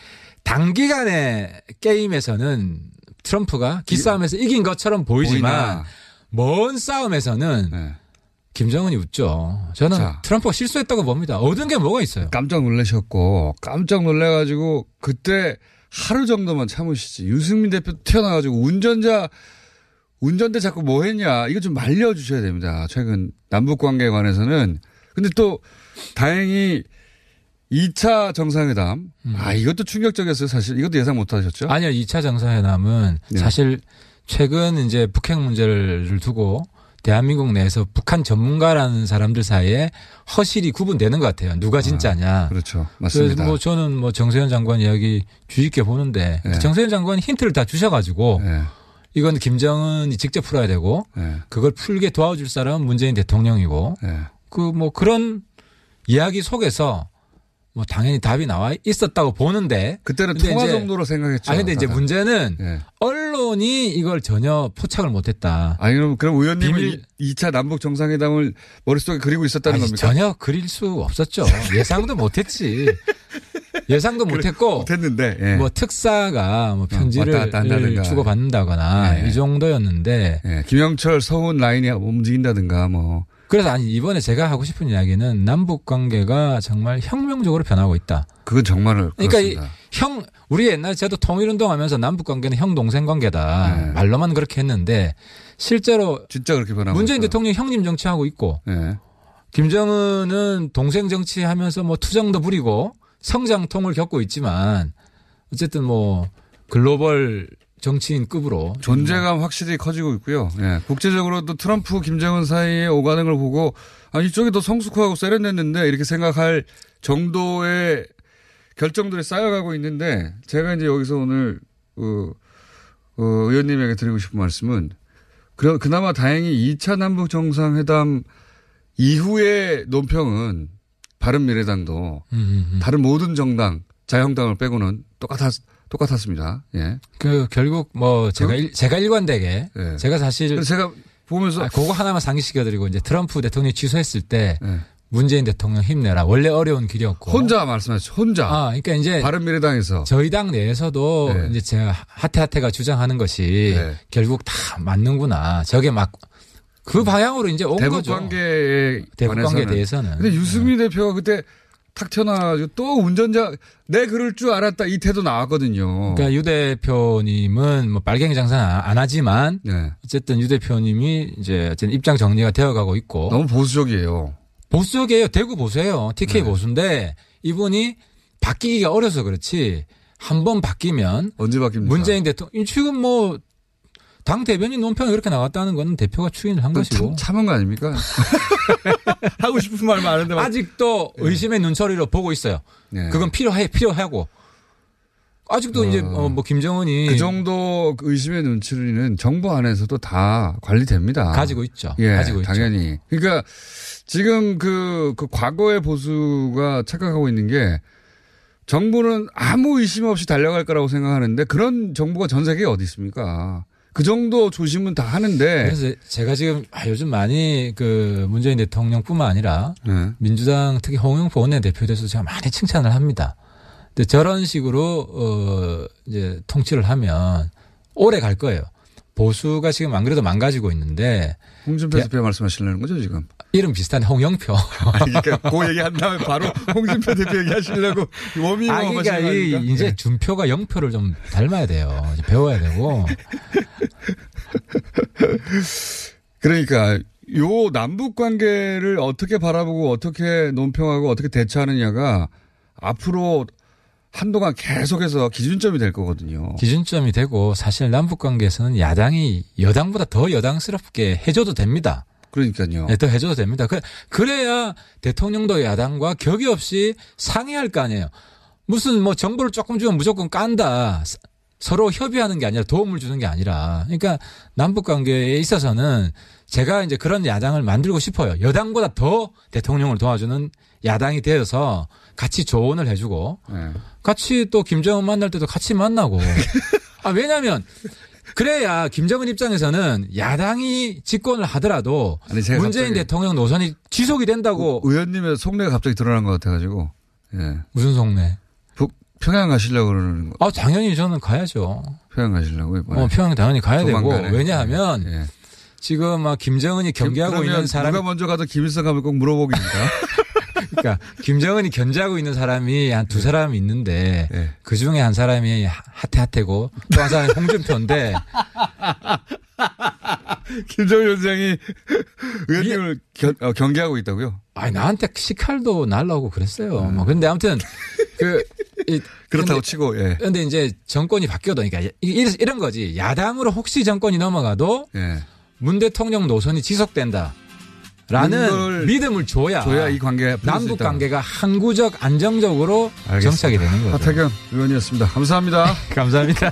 단기간의 게임에서는 트럼프가 기싸움에서 이 긴 것처럼 보이지만 보이나. 먼 싸움에서는 네. 김정은이 웃죠. 저는 자. 트럼프가 실수했다고 봅니다. 얻은 게 뭐가 있어요? 깜짝 놀라셨고 깜짝 놀래가지고 그때 하루 정도만 참으시지. 유승민 대표 튀어나와가지고 운전자 운전대 자꾸 뭐 했냐 이거 좀 말려주셔야 됩니다. 최근 남북 관계에 관해서는 근데 또 다행히 2차 정상회담 아 이것도 충격적이었어요 사실 이것도 예상 못 하셨죠? 음. 아니요, 2차 정상회담은 네. 사실 최근 이제 북핵 문제를 두고 대한민국 내에서 북한 전문가라는 사람들 사이에 허실이 구분되는 것 같아요. 누가 진짜냐. 그렇죠 그래서 맞습니다. 뭐 저는 뭐 정세현 장관 이야기 주의 깊게 보는데 네. 정세현 장관이 힌트를 다 주셔가지고 네. 이건 김정은이 직접 풀어야 되고 네. 그걸 풀게 도와줄 사람은 문재인 대통령이고 네. 그뭐 그런 이야기 속에서 뭐 당연히 답이 나와 있었다고 보는데 그때는 통화 이제- 정도로 생각했죠. 아 근데 이제 다들. 문제는 네. 언론이 이걸 전혀 포착을 못했다. 아니 그럼 그럼 의원님은 비밀- 2차 남북 정상회담을 머릿속에 그리고 있었다는 아니, 겁니까? 전혀 그릴 수 없었죠. 예상도 못했지. 예상도 못했고 못했는데 예. 뭐 특사가 뭐 편지를 왔다 갔다 한다든가. 주고 받는다거나 예. 이 정도였는데 예, 김영철 서훈 라인이 움직인다든가 뭐 그래서 아니 이번에 제가 하고 싶은 이야기는 남북 관계가 정말 혁명적으로 변하고 있다. 그건 정말 그러니까 이. 형 우리 옛날 저도 통일운동하면서 남북 관계는 형 동생 관계다 네. 말로만 그렇게 했는데 실제로 진짜 그렇게 변하고 문재인 있어요. 대통령 이 형님 정치하고 있고 예. 김정은은 동생 정치하면서 뭐 투정도 부리고 성장통을 겪고 있지만 어쨌든 뭐 글로벌 정치인급으로 존재감 확실히 커지고 있고요. 예. 국제적으로도 트럼프 김정은 사이의 오가는 걸 보고 아 이쪽이 더 성숙하고 세련됐는데 이렇게 생각할 정도의 결정들이 쌓여가고 있는데 제가 이제 여기서 오늘 어, 어, 의원님에게 드리고 싶은 말씀은 그, 그나마 다행히 2차 남북 정상회담 이후의 논평은 바른 미래당도 음, 다른 모든 정당 자유한국당을 빼고는 똑같았 똑같았습니다. 예. 그 결국 뭐 제가 그- 일, 제가 일관되게 예. 제가 사실 제가 보면서 아, 그거 하나만 상기시켜드리고 이제 트럼프 대통령이 취소했을 때 예. 문재인 대통령 힘내라 원래 어려운 길이었고 혼자 말씀하셨죠. 혼자. 아 그러니까 이제 바른미래당에서 저희 당 내에서도 네. 이제 제가 하태하태가 주장하는 것이 결국 다 맞는구나 저게 막그 방향으로 이제 온 대북 거죠. 관계에 대북 관계에. 대해서는. 근데 유승민 대표가 그때 탁 튀어나와가지고 또 운전자 내 그럴 줄 알았다 이 태도 나왔거든요. 그러니까 유 대표님은 뭐 빨갱이 장사 안, 안 하지만 네. 어쨌든 유 대표님이 이제 어쨌든 입장 정리가 되어가고 있고 너무 보수적이에요. 보수적이에요. 대구 보수예요. TK 네. 보수인데 이분이 바뀌기가 어려서 그렇지 한 번 바뀌면 언제 바뀝니까? 문재인 대통령 지금 뭐 당 대변인 논평이 그렇게 나왔다는 건 대표가 추인을 한 것이고 참, 참은 거 아닙니까? 하고 싶은 말 많은데 막- 아직도 의심의 눈초리로 보고 있어요. 네. 그건 필요해 필요하고 아직도 이제 어, 뭐 김정은이 그 정도 의심의 눈치는 정부 안에서도 다 관리됩니다. 가지고 있죠. 예, 가지고 있죠. 당연히. 그러니까 지금 그, 그 과거의 보수가 착각하고 있는 게 정부는 아무 의심 없이 달려갈 거라고 생각하는데 그런 정부가 전 세계에 어디 있습니까? 그 정도 조심은 다 하는데. 그래서 제가 지금 아, 요즘 많이 그 문재인 대통령뿐만 아니라 네. 민주당 특히 홍영표 원내대표에 대해서 제가 많이 칭찬을 합니다. 근데 저런 식으로 어 이제 통치를 하면 오래 갈 거예요. 보수가 지금 안 그래도 망가지고 있는데 홍준표 대표 말씀하시려는 거죠, 지금? 이름 비슷한 홍영표. 아니, 그러니까 그 얘기 한 다음에 바로 홍준표 대표 얘기 하시려고 워밍업 아, 그러니까 이? 이제 네. 준표가 영표를 좀 닮아야 돼요. 배워야 되고. 그러니까 요 남북 관계를 어떻게 바라보고 어떻게 논평하고 어떻게 대처하느냐가 앞으로 한동안 계속해서 기준점이 될 거거든요. 기준점이 되고 사실 남북 관계에서는 야당이 여당보다 더 여당스럽게 해줘도 됩니다. 그러니까요. 네, 더 해줘도 됩니다. 그, 그래야 대통령도 야당과 격이 없이 상의할 거 아니에요. 무슨 뭐 정보를 조금 주면 무조건 깐다. 서- 서로 협의하는 게 아니라 도움을 주는 게 아니라. 그러니까 남북 관계에 있어서는 제가 이제 그런 야당을 만들고 싶어요. 여당보다 더 대통령을 도와주는 야당이 되어서 같이 조언을 해주고 네. 같이 또 김정은 만날 때도 같이 만나고. 아, 왜냐면 그래야 김정은 입장에서는 야당이 집권을 하더라도 문재인 대통령 노선이 지속이 된다고 의원님의 속내가 갑자기 드러난 것 같아가지고. 예. 무슨 속내? 북, 평양 가시려고 그러는 거. 아, 당연히 저는 가야죠. 평양 가시려고 이번에. 어, 평양 당연히 가야 되고 조만간에. 왜냐하면 예. 지금 막 김정은이 경계하고 있는 사람이 누가 먼저 가도 김일성 가면 꼭 물어보기입니다. 그러니까 김정은이 견제하고 있는 사람이 한 두 사람 있는데 네. 그 중에 한 사람이 하태하태고 또 한 사람이 홍준표인데 김정일 위원장이 의원님을 견- 어, 경계하고 있다고요? 아니 나한테 식칼도 날라오고 그랬어요. 뭐 근데 아무튼 그 이- 그렇다고 근데- 치고, 예. 근데 이제 정권이 바뀌어도 그러니까 이런 거지. 야당으로 혹시 정권이 넘어가도 예. 문 대통령 노선이 지속된다. 라는 믿음을 줘야, 줘야 이수 남북. 관계가 항구적 안정적으로 알겠습니다. 정착이 되는 거죠. 하태경 의원이었습니다. 감사합니다. 감사합니다.